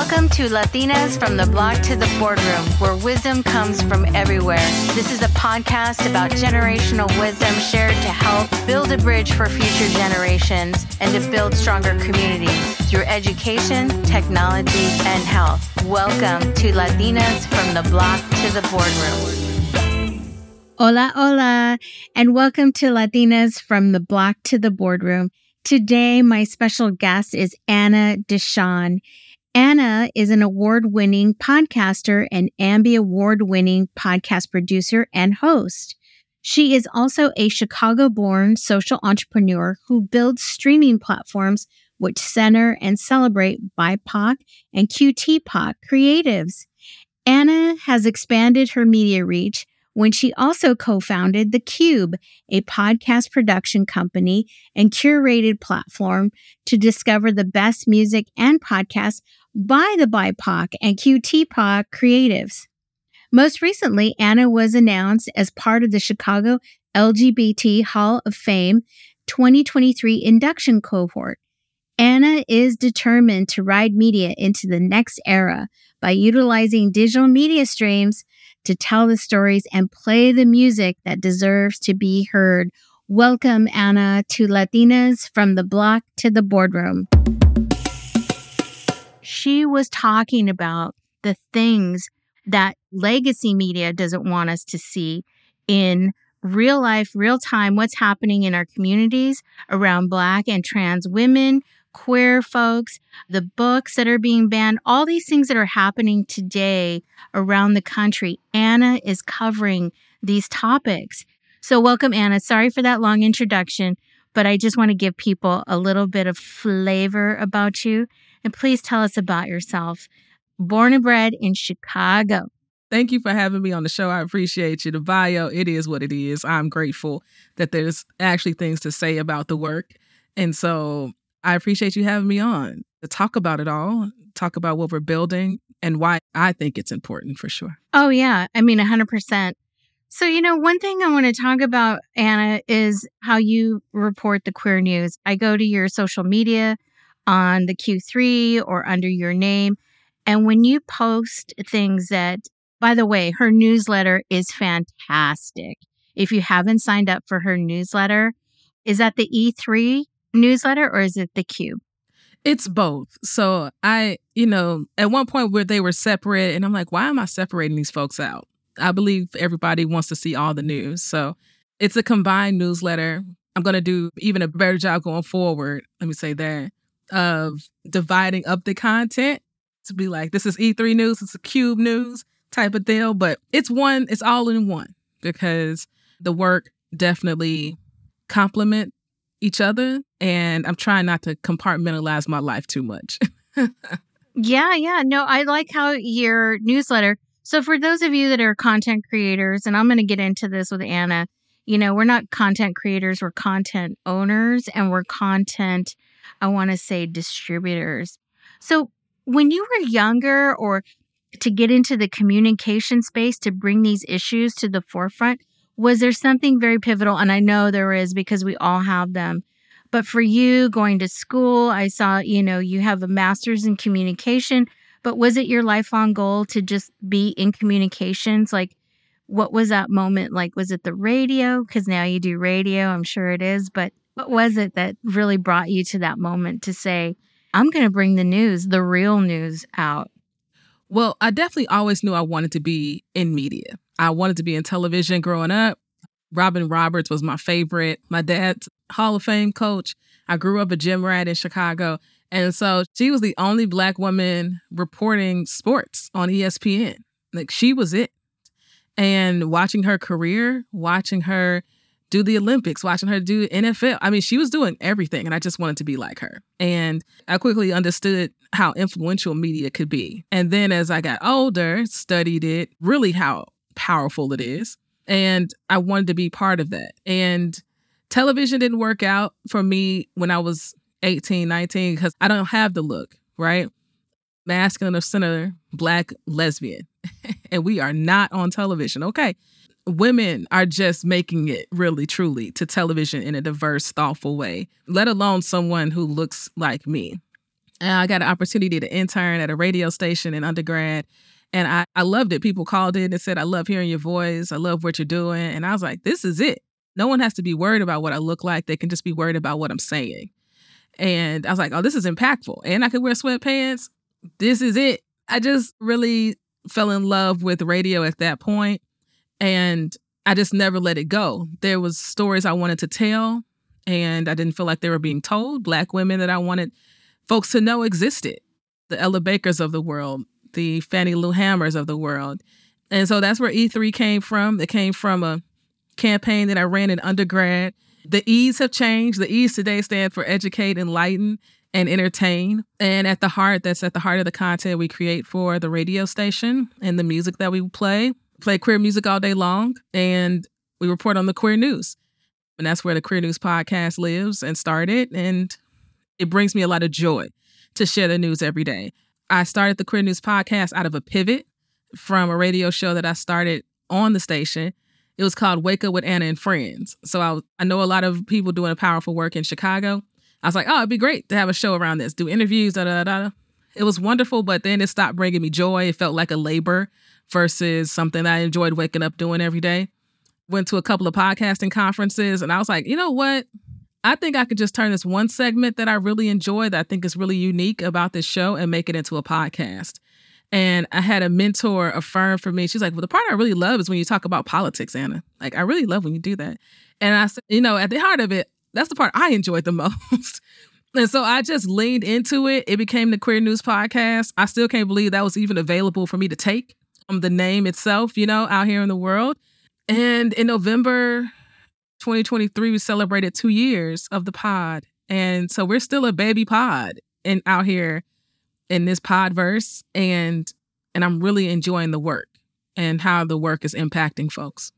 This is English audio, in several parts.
Welcome to Latinas from the Block to the Boardroom, where wisdom comes from everywhere. This is a podcast about generational wisdom shared to help build a bridge for future generations and to build stronger communities through education, technology, and health. Welcome to Latinas from the Block to the Boardroom. Hola, hola, and welcome to Latinas from the Block to the Boardroom. Today, my special guest is Anna DeShawn. Anna is an award winning podcaster and Ambie award winning podcast producer and host. She is also a Chicago born social entrepreneur who builds streaming platforms which center and celebrate BIPOC and QTPOC creatives. Anna has expanded her media reach when she also co founded The Qube, a podcast production company and curated platform to discover the best music and podcasts by the BIPOC and QTPOC creatives. Most recently, Anna was announced as part of the Chicago LGBT Hall of Fame 2023 induction cohort. Anna is determined to ride media into the next era by utilizing digital media streams to tell the stories and play the music that deserves to be heard. Welcome, Anna, to Latinas from the block to the boardroom. She was talking about the things that legacy media doesn't want us to see in real life, real time, what's happening in our communities around Black and trans women, queer folks, the books that are being banned, all these things that are happening today around the country. Anna is covering these topics. So, welcome, Anna. Sorry for that long introduction, but I just want to give people a little bit of flavor about you. And please tell us about yourself. Born and bred in Chicago. Thank you for having me on the show. I appreciate you. The bio, it is what it is. I'm grateful that there's actually things to say about the work. And so I appreciate you having me on to talk about it all, talk about what we're building and why I think it's important for sure. Oh, yeah. I mean, 100%. So, you know, one thing I want to talk about, Anna, is how you report the queer news. I go to your social media on the Q3 or under your name. And when you post things that, by the way, her newsletter is fantastic. If you haven't signed up for her newsletter, is that the E3 newsletter or is it the Qube? It's both. So I, you know, at one point where they were separate, and I'm like, why am I separating these folks out? I believe everybody wants to see all the news. So it's a combined newsletter. I'm going to do even a better job going forward. Let me say that of dividing up the content to be like, this is E3 news, it's a Qube news type of deal. But it's one, it's all in one because the work definitely complement each other and I'm trying not to compartmentalize my life too much. yeah, yeah. No, I like how your newsletter. So for those of you that are content creators, and I'm going to get into this with Anna, you know, we're not content creators, we're content owners and we're content, I want to say distributors. So when you were younger or to get into the communication space to bring these issues to the forefront, was there something very pivotal? And I know there is because we all have them. But for you going to school, I saw, you know, you have a master's in communication. But was it your lifelong goal to just be in communications? Like, what was that moment like? Was it the radio? Because now you do radio, I'm sure it is. But what was it that really brought you to that moment to say, I'm going to bring the news, the real news out? Well, I definitely always knew I wanted to be in media. I wanted to be in television growing up. Robin Roberts was my favorite. My dad's Hall of Fame coach. I grew up a gym rat in Chicago. And so she was the only black woman reporting sports on ESPN. Like she was it. And watching her career, watching her do the Olympics, watching her do NFL. I mean, she was doing everything, and I just wanted to be like her. And I quickly understood how influential media could be. And then as I got older, studied it, really how powerful it is. And I wanted to be part of that. And television didn't work out for me when I was 18, 19, because I don't have the look, right? Masculine of center, black lesbian. and we are not on television. Okay women are just making it really truly to television in a diverse thoughtful way let alone someone who looks like me And I got an opportunity to intern at a radio station in undergrad. And I, I loved it. People called in and said, I love hearing your voice. I love what you're doing. And I was like, this is it. No one has to be worried about what I look like. They can just be worried about what I'm saying. And I was like, oh, this is impactful. And I could wear sweatpants. This is it. I just really fell in love with radio at that point, And I just never let it go. There was stories I wanted to tell, and I didn't feel like they were being told. Black women that I wanted folks to know existed. The Ella Bakers of the world, the Fannie Lou Hamers of the world. And so that's where E3 came from. It came from a campaign that I ran in undergrad. The E's have changed. The E's today stand for educate, enlighten, and entertain. And at the heart, that's at the heart of the content we create for the radio station and the music that we play. Play queer music all day long, and we report on the queer news. And that's where the Queer News podcast lives and started. And it brings me a lot of joy to share the news every day. I started the Queer News podcast out of a pivot from a radio show that I started on the station. It was called Wake Up with Anna and Friends. So I, I know a lot of people doing a powerful work in Chicago. I was like, oh, it'd be great to have a show around this, do interviews, da da da. It was wonderful, but then it stopped bringing me joy. It felt like a labor versus something I enjoyed waking up doing every day. Went to a couple of podcasting conferences, and I was like, you know what? I think I could just turn this one segment that I really enjoy, that I think is really unique about this show, and make it into a podcast. And I had a mentor affirm for me. She's like, Well, the part I really love is when you talk about politics, Anna. Like, I really love when you do that. And I said, You know, at the heart of it, that's the part I enjoyed the most. and so I just leaned into it. It became the Queer News Podcast. I still can't believe that was even available for me to take um, the name itself, you know, out here in the world. And in November 2023, we celebrated two years of the pod. And so we're still a baby pod and out here in this podverse. And and I'm really enjoying the work and how the work is impacting folks.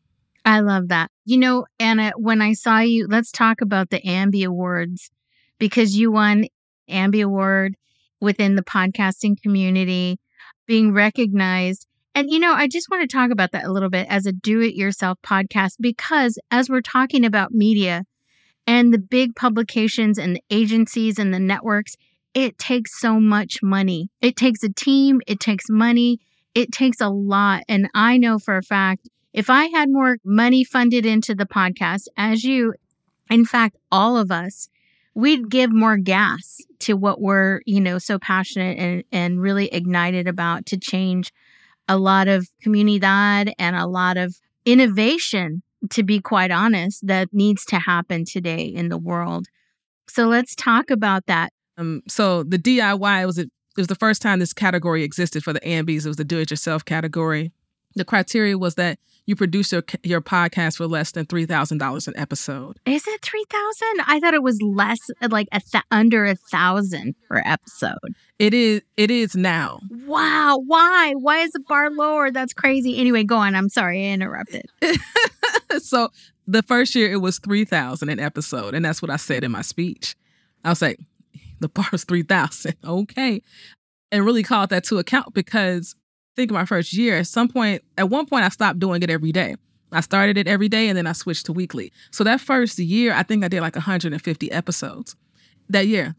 I love that. You know, Anna, when I saw you, let's talk about the Ambie Awards because you won Ambie Award within the podcasting community, being recognized. And, you know, I just want to talk about that a little bit as a do it yourself podcast because as we're talking about media and the big publications and the agencies and the networks, it takes so much money. It takes a team, it takes money, it takes a lot. And I know for a fact if I had more money funded into the podcast, as you, in fact, all of us, we'd give more gas to what we're, you know, so passionate and, and really ignited about to change a lot of comunidad and a lot of innovation, to be quite honest, that needs to happen today in the world. So let's talk about that. Um, so the DIY was it, was the first time this category existed for the Ambies. It was the do-it-yourself category. The criteria was that you produce your your podcast for less than three thousand dollars an episode. Is it three thousand? I thought it was less, like a th- under a thousand per episode. It is. It is now. Wow. Why? Why is the bar lower? That's crazy. Anyway, go on. I'm sorry I interrupted. so the first year it was three thousand an episode, and that's what I said in my speech. I was like, the bar is three thousand. Okay, and really called that to account because think my first year, at some point, at one point, I stopped doing it every day. I started it every day and then I switched to weekly. So that first year, I think I did like 150 episodes that year.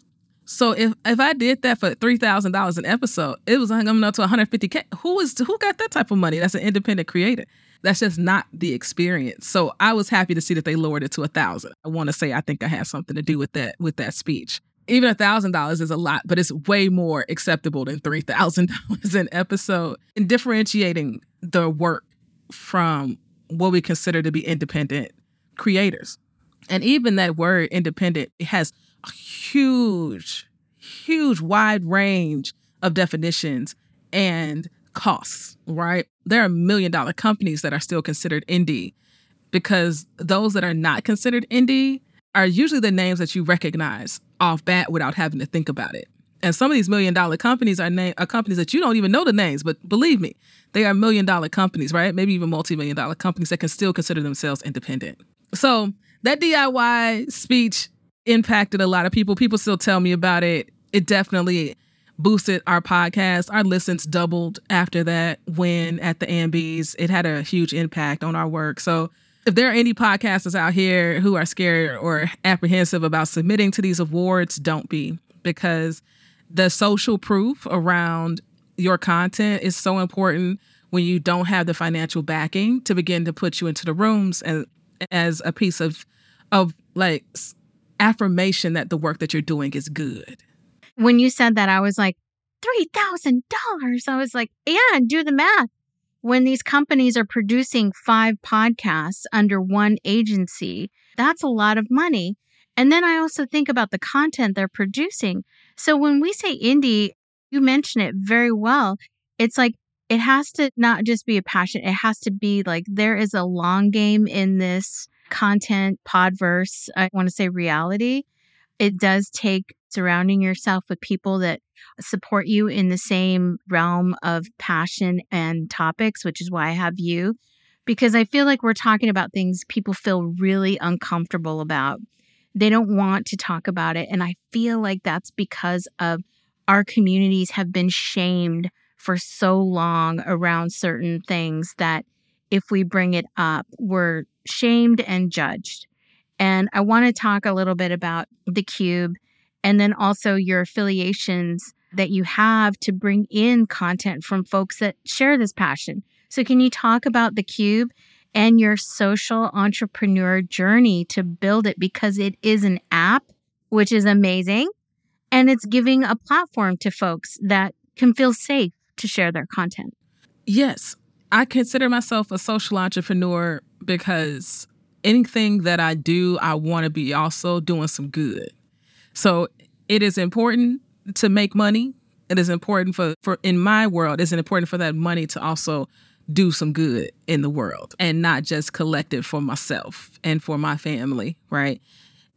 So if if I did that for three thousand dollars an episode, it was coming up to 150k. Who is who got that type of money? That's an independent creator. That's just not the experience. So I was happy to see that they lowered it to a thousand. I want to say I think I had something to do with that with that speech even a thousand dollars is a lot, but it's way more acceptable than three thousand dollars an episode. And differentiating the work from what we consider to be independent creators. And even that word independent, it has a huge, huge wide range of definitions and costs, right? There are million dollar companies that are still considered indie because those that are not considered indie are usually the names that you recognize off bat without having to think about it. And some of these million dollar companies are, name, are companies that you don't even know the names, but believe me, they are million dollar companies, right? Maybe even multi million dollar companies that can still consider themselves independent. So that DIY speech impacted a lot of people. People still tell me about it. It definitely boosted our podcast. Our listens doubled after that when at the Ambies. It had a huge impact on our work. So if there are any podcasters out here who are scared or apprehensive about submitting to these awards, don't be because the social proof around your content is so important when you don't have the financial backing to begin to put you into the rooms and as a piece of of like affirmation that the work that you're doing is good. When you said that, I was like, $3,000. I was like, yeah, do the math. When these companies are producing five podcasts under one agency, that's a lot of money. And then I also think about the content they're producing. So when we say indie, you mention it very well. It's like it has to not just be a passion, it has to be like there is a long game in this content podverse. I want to say reality. It does take surrounding yourself with people that support you in the same realm of passion and topics, which is why I have you, because I feel like we're talking about things people feel really uncomfortable about. They don't want to talk about it. And I feel like that's because of our communities have been shamed for so long around certain things that if we bring it up, we're shamed and judged. And I want to talk a little bit about the Qube and then also your affiliations that you have to bring in content from folks that share this passion. So, can you talk about the Qube and your social entrepreneur journey to build it because it is an app, which is amazing. And it's giving a platform to folks that can feel safe to share their content. Yes, I consider myself a social entrepreneur because anything that I do, I want to be also doing some good. So it is important to make money. It is important for, for in my world, it's important for that money to also do some good in the world and not just collect it for myself and for my family, right?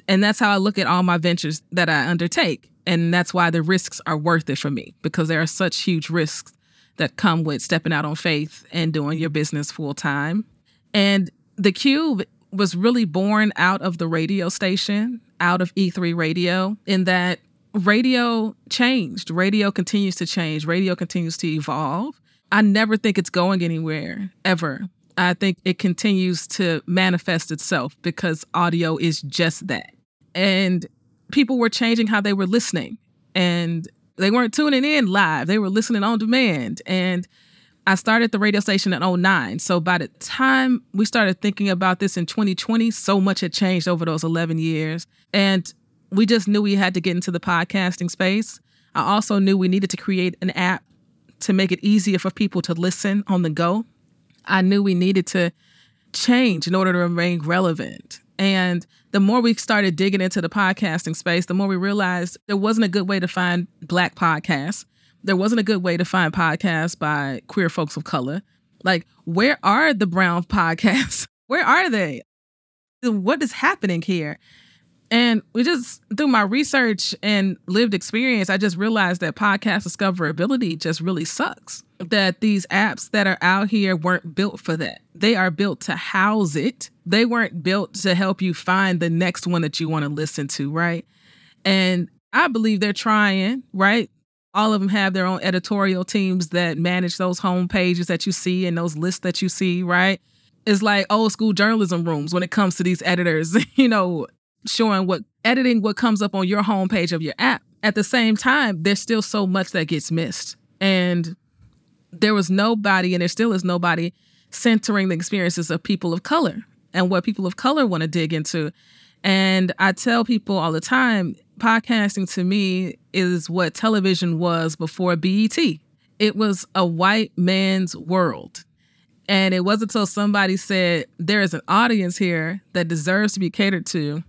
And that's how I look at all my ventures that I undertake. And that's why the risks are worth it for me because there are such huge risks that come with stepping out on faith and doing your business full time. And the Qube was really born out of the radio station, out of E3 radio, in that radio changed. Radio continues to change, radio continues to evolve. I never think it's going anywhere, ever. I think it continues to manifest itself because audio is just that. And people were changing how they were listening. And they weren't tuning in live, they were listening on demand. And I started the radio station in 09. So by the time we started thinking about this in 2020, so much had changed over those 11 years. And we just knew we had to get into the podcasting space. I also knew we needed to create an app to make it easier for people to listen on the go. I knew we needed to change in order to remain relevant. And the more we started digging into the podcasting space, the more we realized there wasn't a good way to find Black podcasts there wasn't a good way to find podcasts by queer folks of color. Like, where are the brown podcasts? Where are they? What is happening here? And we just, through my research and lived experience, I just realized that podcast discoverability just really sucks. That these apps that are out here weren't built for that. They are built to house it. They weren't built to help you find the next one that you want to listen to, right? And I believe they're trying, right? All of them have their own editorial teams that manage those home pages that you see and those lists that you see, right? It's like old school journalism rooms when it comes to these editors, you know, showing what editing what comes up on your homepage of your app. At the same time, there's still so much that gets missed. And there was nobody, and there still is nobody centering the experiences of people of color and what people of color want to dig into. And I tell people all the time podcasting to me is what television was before BET. It was a white man's world. And it wasn't until somebody said, there is an audience here that deserves to be catered to.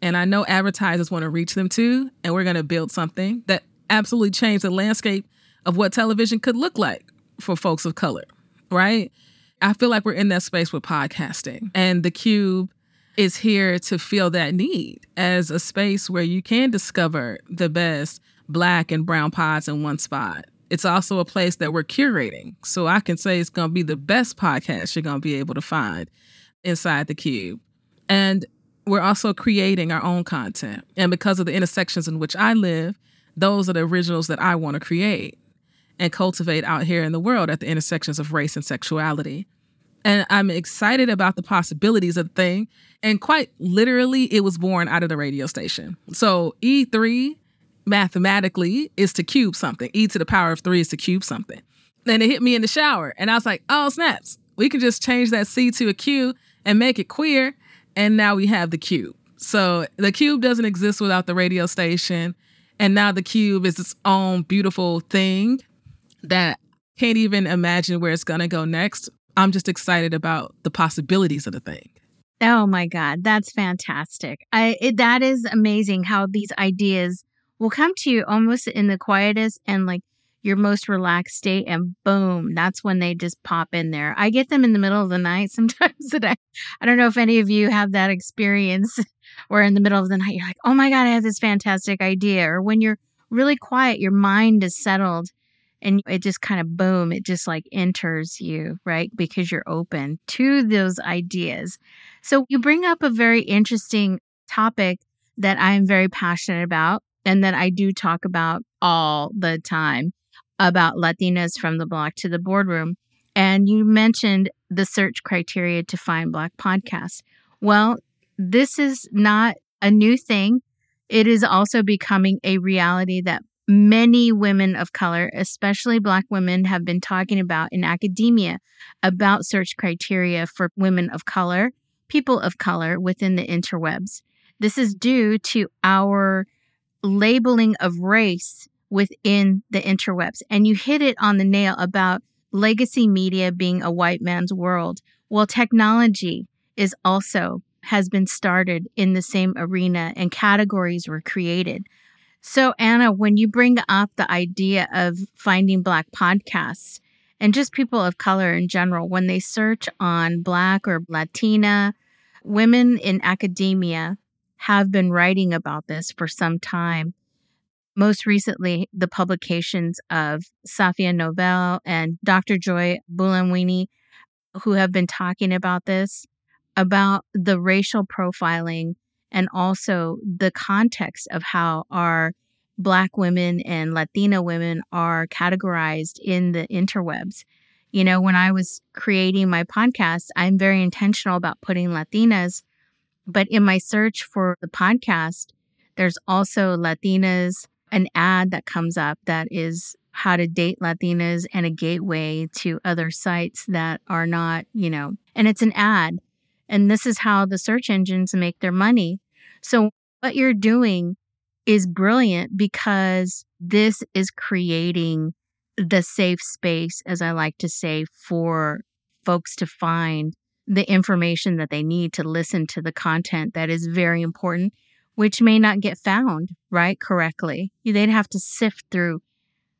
And I know advertisers want to reach them too. And we're going to build something that absolutely changed the landscape of what television could look like for folks of color, right? I feel like we're in that space with podcasting. And the Qube is here to fill that need as a space where you can discover the best black and brown pods in one spot. It's also a place that we're curating. So I can say it's going to be the best podcast you're going to be able to find inside the Qube. And we're also creating our own content. And because of the intersections in which I live, those are the originals that I want to create and cultivate out here in the world at the intersections of race and sexuality. And I'm excited about the possibilities of the thing. And quite literally, it was born out of the radio station. So E3 mathematically is to cube something. E to the power of three is to cube something. Then it hit me in the shower, and I was like, oh, snaps. We can just change that C to a Q and make it queer. And now we have the Qube. So the Qube doesn't exist without the radio station. And now the Qube is its own beautiful thing that can't even imagine where it's going to go next. I'm just excited about the possibilities of the thing. Oh my God, that's fantastic. I it, that is amazing how these ideas will come to you almost in the quietest and like your most relaxed state and boom that's when they just pop in there i get them in the middle of the night sometimes and I, I don't know if any of you have that experience where in the middle of the night you're like oh my god i have this fantastic idea or when you're really quiet your mind is settled and it just kind of boom it just like enters you right because you're open to those ideas. So you bring up a very interesting topic that i'm very passionate about and that i do talk about all the time about latinas from the block to the boardroom and you mentioned the search criteria to find black podcasts. Well this is not a new thing. It is also becoming a reality that many women of color, especially Black women, have been talking about in academia about search criteria for women of color, people of color within the interwebs. This is due to our labeling of race within the interwebs. And you hit it on the nail about legacy media being a white man's world. Well, technology is also has been started in the same arena and categories were created. So, Anna, when you bring up the idea of finding Black podcasts and just people of color in general, when they search on Black or Latina, women in academia have been writing about this for some time. Most recently, the publications of Safiya Noble and Dr. Joy Buolamwini, who have been talking about this, about the racial profiling and also the context of how our Black women and Latina women are categorized in the interwebs. You know, when I was creating my podcast, I'm very intentional about putting Latinas, but in my search for the podcast, there's also Latinas, an ad that comes up that is how to date Latinas and a gateway to other sites that are not, you know, and it's an ad. And this is how the search engines make their money. So, what you're doing is brilliant because this is creating the safe space, as I like to say, for folks to find the information that they need to listen to the content that is very important, which may not get found, right, correctly. They'd have to sift through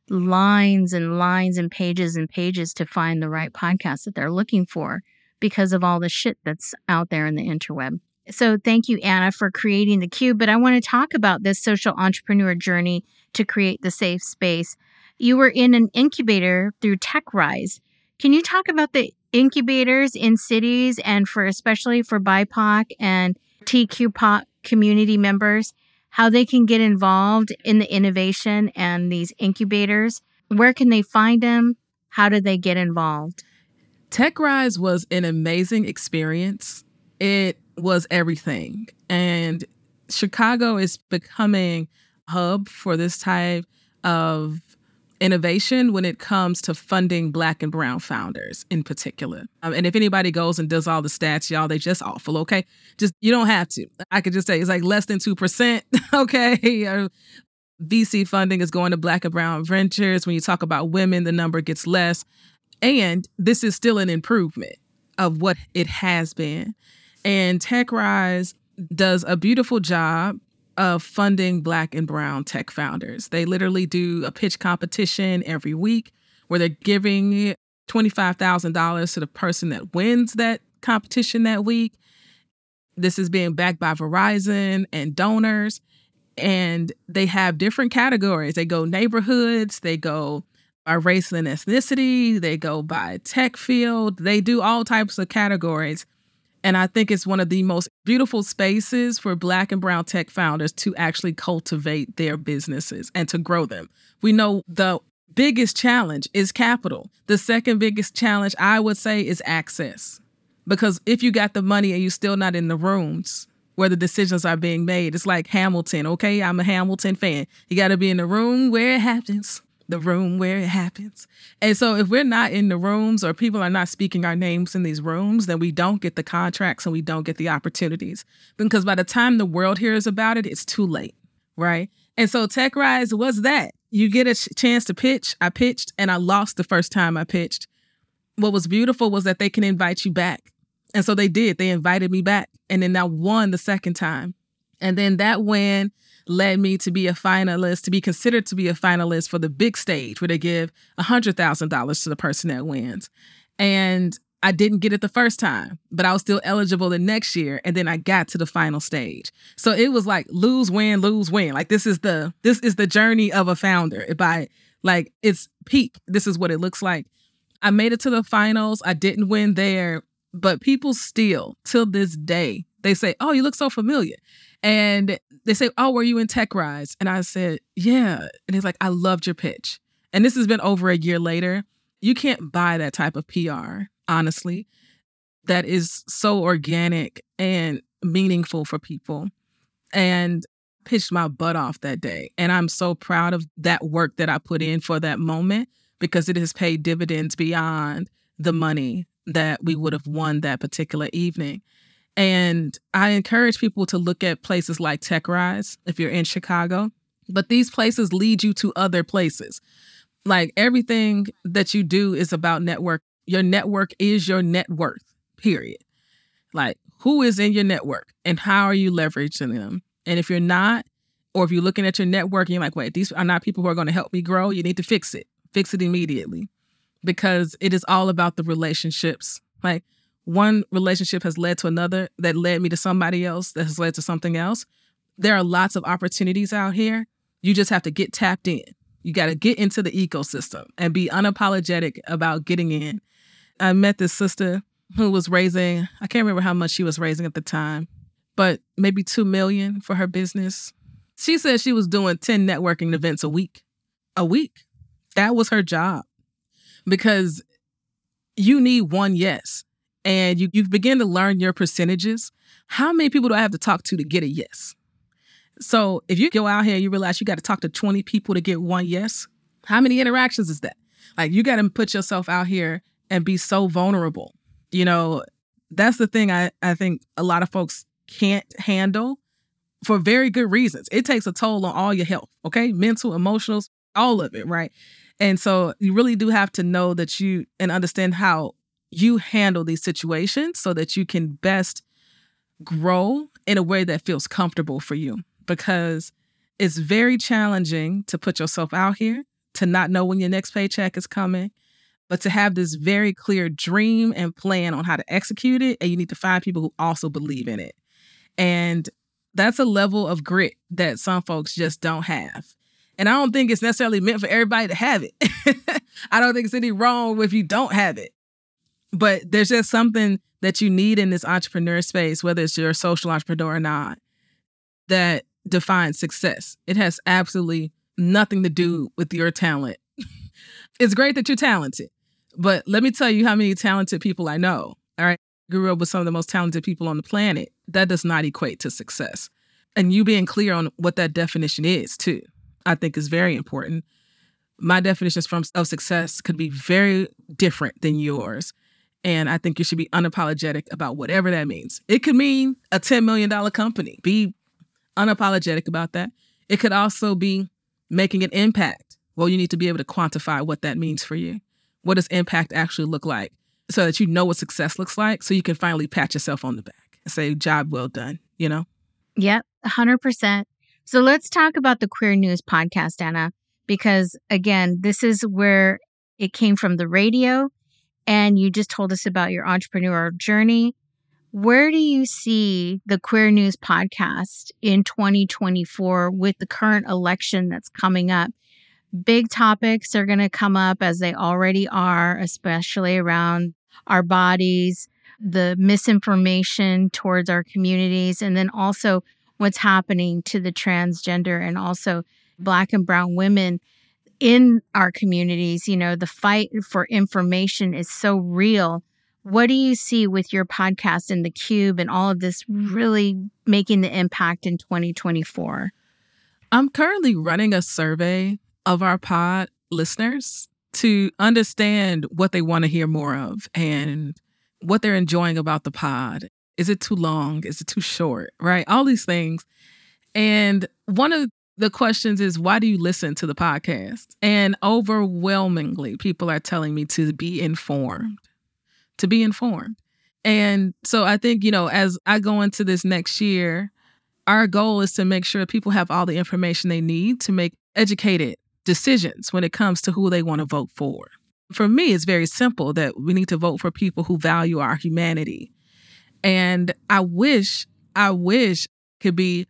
lines and lines and pages and pages to find the right podcast that they're looking for because of all the shit that's out there in the interweb. So thank you, Anna, for creating the Qube. But I want to talk about this social entrepreneur journey to create the safe space. You were in an incubator through TechRise. Can you talk about the incubators in cities and for especially for BIPOC and TQPOC community members, how they can get involved in the innovation and these incubators? Where can they find them? How do they get involved? TechRise was an amazing experience. It was everything. And Chicago is becoming a hub for this type of innovation when it comes to funding black and brown founders in particular. Um, and if anybody goes and does all the stats, y'all, they just awful, okay? Just you don't have to. I could just say it's like less than 2%, okay? VC funding is going to black and brown ventures. When you talk about women, the number gets less. And this is still an improvement of what it has been. And TechRise does a beautiful job of funding Black and Brown tech founders. They literally do a pitch competition every week where they're giving $25,000 to the person that wins that competition that week. This is being backed by Verizon and donors. And they have different categories. They go neighborhoods, they go by race and ethnicity, they go by tech field, they do all types of categories. And I think it's one of the most beautiful spaces for Black and Brown tech founders to actually cultivate their businesses and to grow them. We know the biggest challenge is capital. The second biggest challenge, I would say, is access. Because if you got the money and you're still not in the rooms, where the decisions are being made. It's like Hamilton, okay? I'm a Hamilton fan. You got to be in the room where it happens, the room where it happens. And so if we're not in the rooms or people are not speaking our names in these rooms, then we don't get the contracts and we don't get the opportunities. Because by the time the world hears about it, it's too late, right? And so Tech Rise was that. You get a chance to pitch. I pitched and I lost the first time I pitched. What was beautiful was that they can invite you back and so they did. They invited me back. And then I won the second time. And then that win led me to be a finalist, to be considered to be a finalist for the big stage where they give $100,000 to the person that wins. And I didn't get it the first time, but I was still eligible the next year and then I got to the final stage. So it was like lose win lose win. Like this is the this is the journey of a founder. If I like it's peak, this is what it looks like. I made it to the finals. I didn't win there, but people still, till this day, they say, Oh, you look so familiar. And they say, Oh, were you in Tech Rise? And I said, Yeah. And he's like, I loved your pitch. And this has been over a year later. You can't buy that type of PR, honestly. That is so organic and meaningful for people. And pitched my butt off that day. And I'm so proud of that work that I put in for that moment because it has paid dividends beyond the money that we would have won that particular evening. And I encourage people to look at places like Tech Rise if you're in Chicago, but these places lead you to other places. Like everything that you do is about network. Your network is your net worth, period. Like who is in your network and how are you leveraging them? And if you're not, or if you're looking at your network and you're like, wait, these are not people who are going to help me grow, you need to fix it. Fix it immediately because it is all about the relationships. Like one relationship has led to another that led me to somebody else that has led to something else. There are lots of opportunities out here. You just have to get tapped in. You got to get into the ecosystem and be unapologetic about getting in. I met this sister who was raising, I can't remember how much she was raising at the time, but maybe 2 million for her business. She said she was doing 10 networking events a week. A week. That was her job because you need one yes. And you, you begin to learn your percentages. How many people do I have to talk to to get a yes? So if you go out here you realize you got to talk to 20 people to get one yes, how many interactions is that? Like you got to put yourself out here and be so vulnerable. You know, that's the thing I, I think a lot of folks can't handle for very good reasons. It takes a toll on all your health, okay? Mental, emotional, all of it, right? And so you really do have to know that you and understand how you handle these situations so that you can best grow in a way that feels comfortable for you because it's very challenging to put yourself out here, to not know when your next paycheck is coming, but to have this very clear dream and plan on how to execute it. And you need to find people who also believe in it. And that's a level of grit that some folks just don't have. And I don't think it's necessarily meant for everybody to have it. I don't think it's any wrong if you don't have it. But there's just something that you need in this entrepreneur space, whether it's you're social entrepreneur or not, that defines success. It has absolutely nothing to do with your talent. it's great that you're talented, but let me tell you how many talented people I know. All right. Grew up with some of the most talented people on the planet. That does not equate to success. And you being clear on what that definition is, too. I think is very important. My definitions from of success could be very different than yours. And I think you should be unapologetic about whatever that means. It could mean a $10 million company. Be unapologetic about that. It could also be making an impact. Well, you need to be able to quantify what that means for you. What does impact actually look like so that you know what success looks like so you can finally pat yourself on the back and say, job well done, you know? Yep, 100%. So let's talk about the Queer News podcast, Anna, because again, this is where it came from the radio. And you just told us about your entrepreneurial journey. Where do you see the Queer News podcast in 2024 with the current election that's coming up? Big topics are going to come up as they already are, especially around our bodies, the misinformation towards our communities, and then also what's happening to the transgender and also black and brown women in our communities. You know, the fight for information is so real What do you see with your podcast and the cube and all of this really making the impact in 2024? I'm currently running a survey of our pod listeners to understand what they want to hear more of and what they're enjoying about the pod. Is it too long? Is it too short? Right? All these things. And one of the questions is why do you listen to the podcast? And overwhelmingly, people are telling me to be informed, to be informed. And so I think, you know, as I go into this next year, our goal is to make sure people have all the information they need to make educated decisions when it comes to who they want to vote for. For me, it's very simple that we need to vote for people who value our humanity. And I wish, I wish could be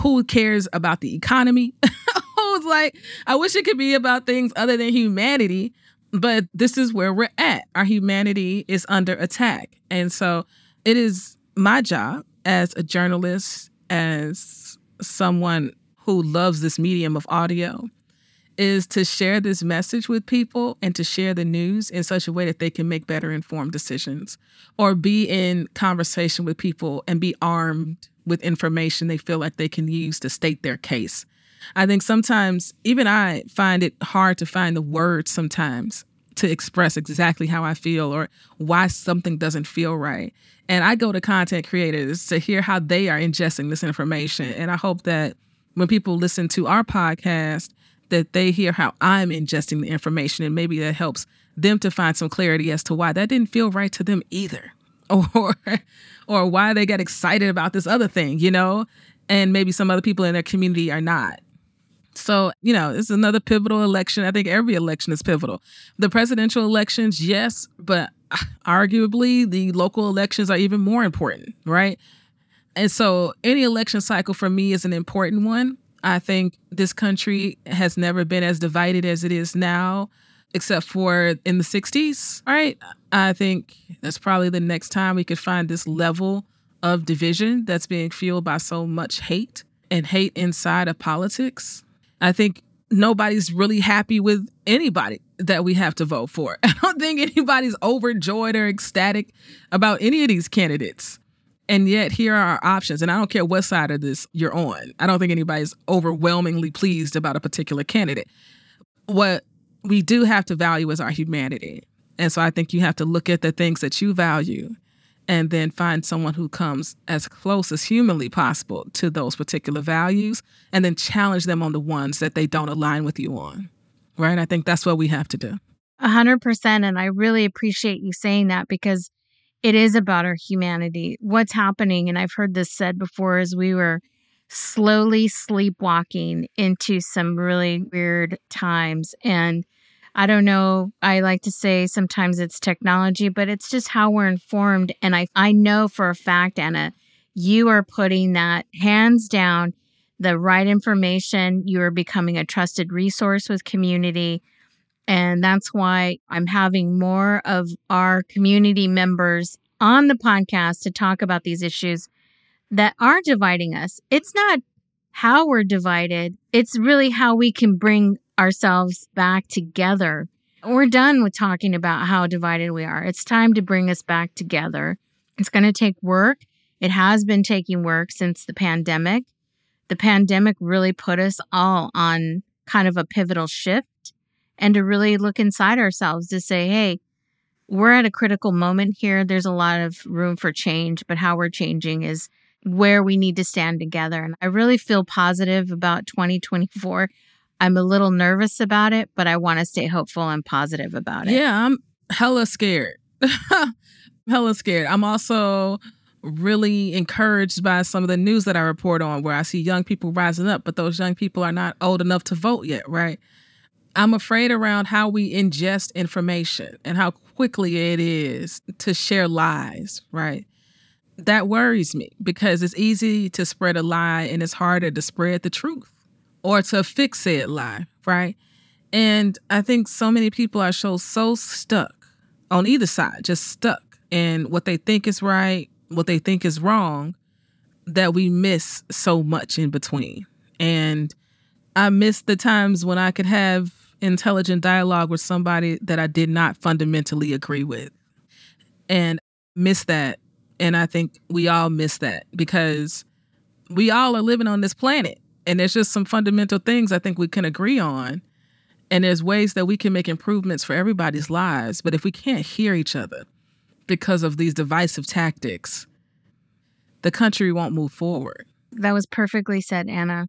who cares about the economy? Who's like, I wish it could be about things other than humanity, but this is where we're at. Our humanity is under attack. And so it is my job as a journalist, as someone who loves this medium of audio, is to share this message with people and to share the news in such a way that they can make better informed decisions or be in conversation with people and be armed with information they feel like they can use to state their case. I think sometimes, even I find it hard to find the words sometimes to express exactly how I feel or why something doesn't feel right. And I go to content creators to hear how they are ingesting this information. And I hope that when people listen to our podcast, that they hear how I'm ingesting the information and maybe that helps them to find some clarity as to why that didn't feel right to them either. Or or why they get excited about this other thing, you know? And maybe some other people in their community are not. So, you know, it's another pivotal election. I think every election is pivotal. The presidential elections, yes, but arguably the local elections are even more important, right? And so, any election cycle for me is an important one. I think this country has never been as divided as it is now except for in the 60s, All right. I think that's probably the next time we could find this level of division that's being fueled by so much hate and hate inside of politics. I think nobody's really happy with anybody that we have to vote for. I don't think anybody's overjoyed or ecstatic about any of these candidates. And yet, here are our options. And I don't care what side of this you're on. I don't think anybody's overwhelmingly pleased about a particular candidate. What we do have to value as our humanity. And so I think you have to look at the things that you value and then find someone who comes as close as humanly possible to those particular values and then challenge them on the ones that they don't align with you on. Right? I think that's what we have to do. A hundred percent. And I really appreciate you saying that because it is about our humanity. What's happening, and I've heard this said before, as we were slowly sleepwalking into some really weird times. And I don't know, I like to say sometimes it's technology, but it's just how we're informed. And I, I know for a fact, Anna, you are putting that hands down the right information. You are becoming a trusted resource with community. And that's why I'm having more of our community members on the podcast to talk about these issues that are dividing us. It's not how we're divided, it's really how we can bring ourselves back together. We're done with talking about how divided we are. It's time to bring us back together. It's going to take work. It has been taking work since the pandemic. The pandemic really put us all on kind of a pivotal shift and to really look inside ourselves to say, hey, we're at a critical moment here. There's a lot of room for change, but how we're changing is where we need to stand together. And I really feel positive about 2024. I'm a little nervous about it, but I want to stay hopeful and positive about it. Yeah, I'm hella scared. hella scared. I'm also really encouraged by some of the news that I report on where I see young people rising up, but those young people are not old enough to vote yet, right? I'm afraid around how we ingest information and how quickly it is to share lies, right? That worries me because it's easy to spread a lie and it's harder to spread the truth or to fix said lie, right? And I think so many people are so so stuck on either side, just stuck in what they think is right, what they think is wrong, that we miss so much in between. And I miss the times when I could have intelligent dialogue with somebody that I did not fundamentally agree with and miss that. And I think we all miss that because we all are living on this planet. And there's just some fundamental things I think we can agree on. And there's ways that we can make improvements for everybody's lives. But if we can't hear each other because of these divisive tactics, the country won't move forward. That was perfectly said, Anna.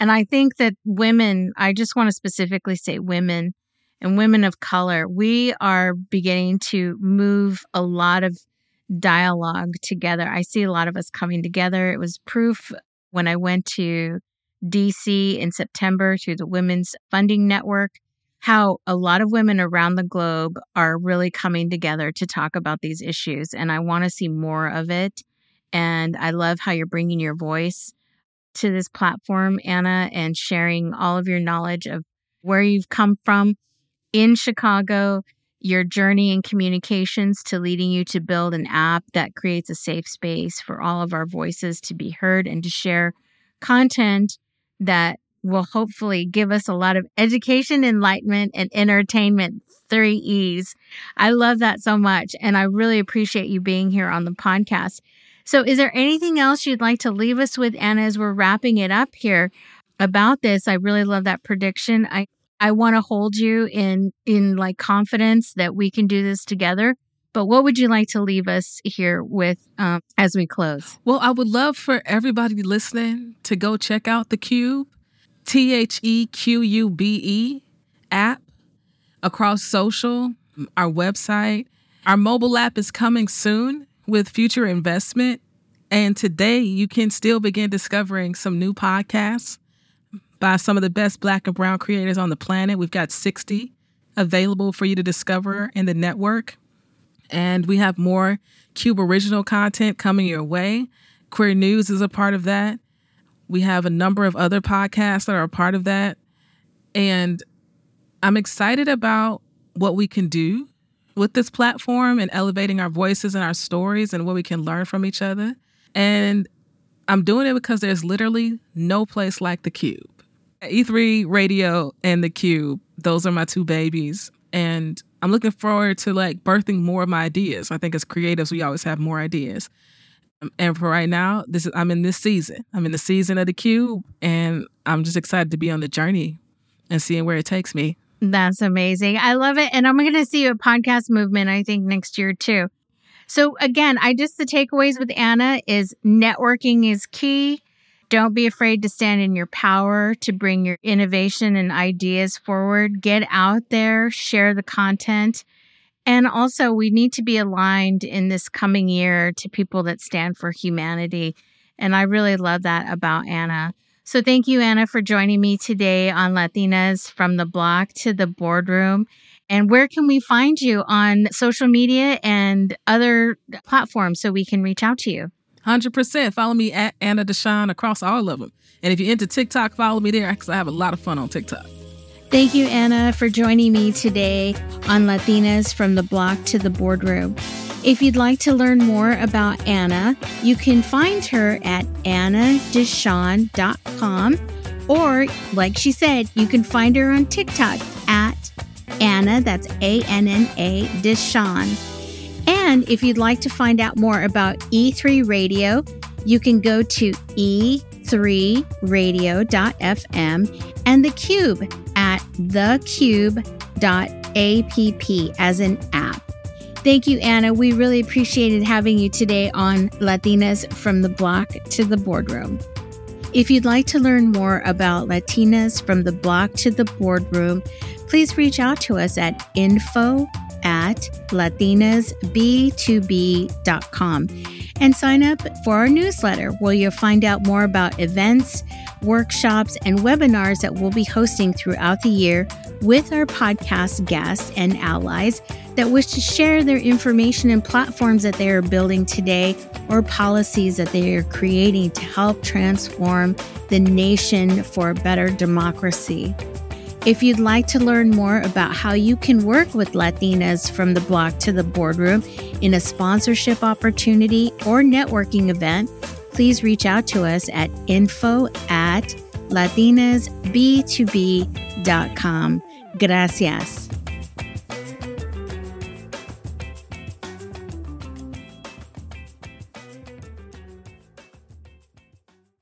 And I think that women, I just want to specifically say women and women of color, we are beginning to move a lot of dialogue together. I see a lot of us coming together. It was proof when I went to DC in September through the Women's Funding Network how a lot of women around the globe are really coming together to talk about these issues. And I want to see more of it. And I love how you're bringing your voice to this platform, Anna, and sharing all of your knowledge of where you've come from in Chicago, your journey in communications to leading you to build an app that creates a safe space for all of our voices to be heard and to share content that will hopefully give us a lot of education, enlightenment, and entertainment. Three E's. I love that so much. And I really appreciate you being here on the podcast. So, is there anything else you'd like to leave us with, Anna, as we're wrapping it up here about this? I really love that prediction. I, I want to hold you in in like confidence that we can do this together. But what would you like to leave us here with um, as we close? Well, I would love for everybody listening to go check out the Qube, T H E Q U B E app across social, our website. Our mobile app is coming soon with future investment. And today you can still begin discovering some new podcasts by some of the best black and brown creators on the planet. We've got 60 available for you to discover in the network. And we have more Qube original content coming your way. Queer News is a part of that. We have a number of other podcasts that are a part of that. And I'm excited about what we can do with this platform and elevating our voices and our stories and what we can learn from each other. And I'm doing it because there's literally no place like the Qube. E3 Radio and the Qube, those are my two babies. And I'm looking forward to like birthing more of my ideas. I think as creatives, we always have more ideas. Um, and for right now, this is I'm in this season. I'm in the season of the Qube, and I'm just excited to be on the journey and seeing where it takes me. That's amazing. I love it. And I'm going to see a podcast movement, I think, next year too. So, again, I just the takeaways with Anna is networking is key. Don't be afraid to stand in your power to bring your innovation and ideas forward. Get out there, share the content. And also, we need to be aligned in this coming year to people that stand for humanity. And I really love that about Anna. So thank you, Anna, for joining me today on Latinas from the block to the boardroom. And where can we find you on social media and other platforms so we can reach out to you? 100%. Follow me at Anna DeShawn across all of them. And if you're into TikTok, follow me there because I have a lot of fun on TikTok. Thank you, Anna, for joining me today on Latinas from the block to the boardroom. If you'd like to learn more about Anna, you can find her at annadeshawn.com or, like she said, you can find her on TikTok at Anna, that's A N N A, DeShawn. And if you'd like to find out more about E3 Radio, you can go to e3radio.fm and the Qube at theqube.app as an app. Thank you, Anna. We really appreciated having you today on Latinas from the Block to the Boardroom. If you'd like to learn more about Latinas from the Block to the Boardroom, please reach out to us at info at latinasb2b.com and sign up for our newsletter where you'll find out more about events, workshops, and webinars that we'll be hosting throughout the year with our podcast guests and allies that wish to share their information and platforms that they are building today or policies that they are creating to help transform the nation for a better democracy. If you'd like to learn more about how you can work with Latinas from the block to the boardroom in a sponsorship opportunity or networking event, please reach out to us at info at latinasb2b.com. Gracias.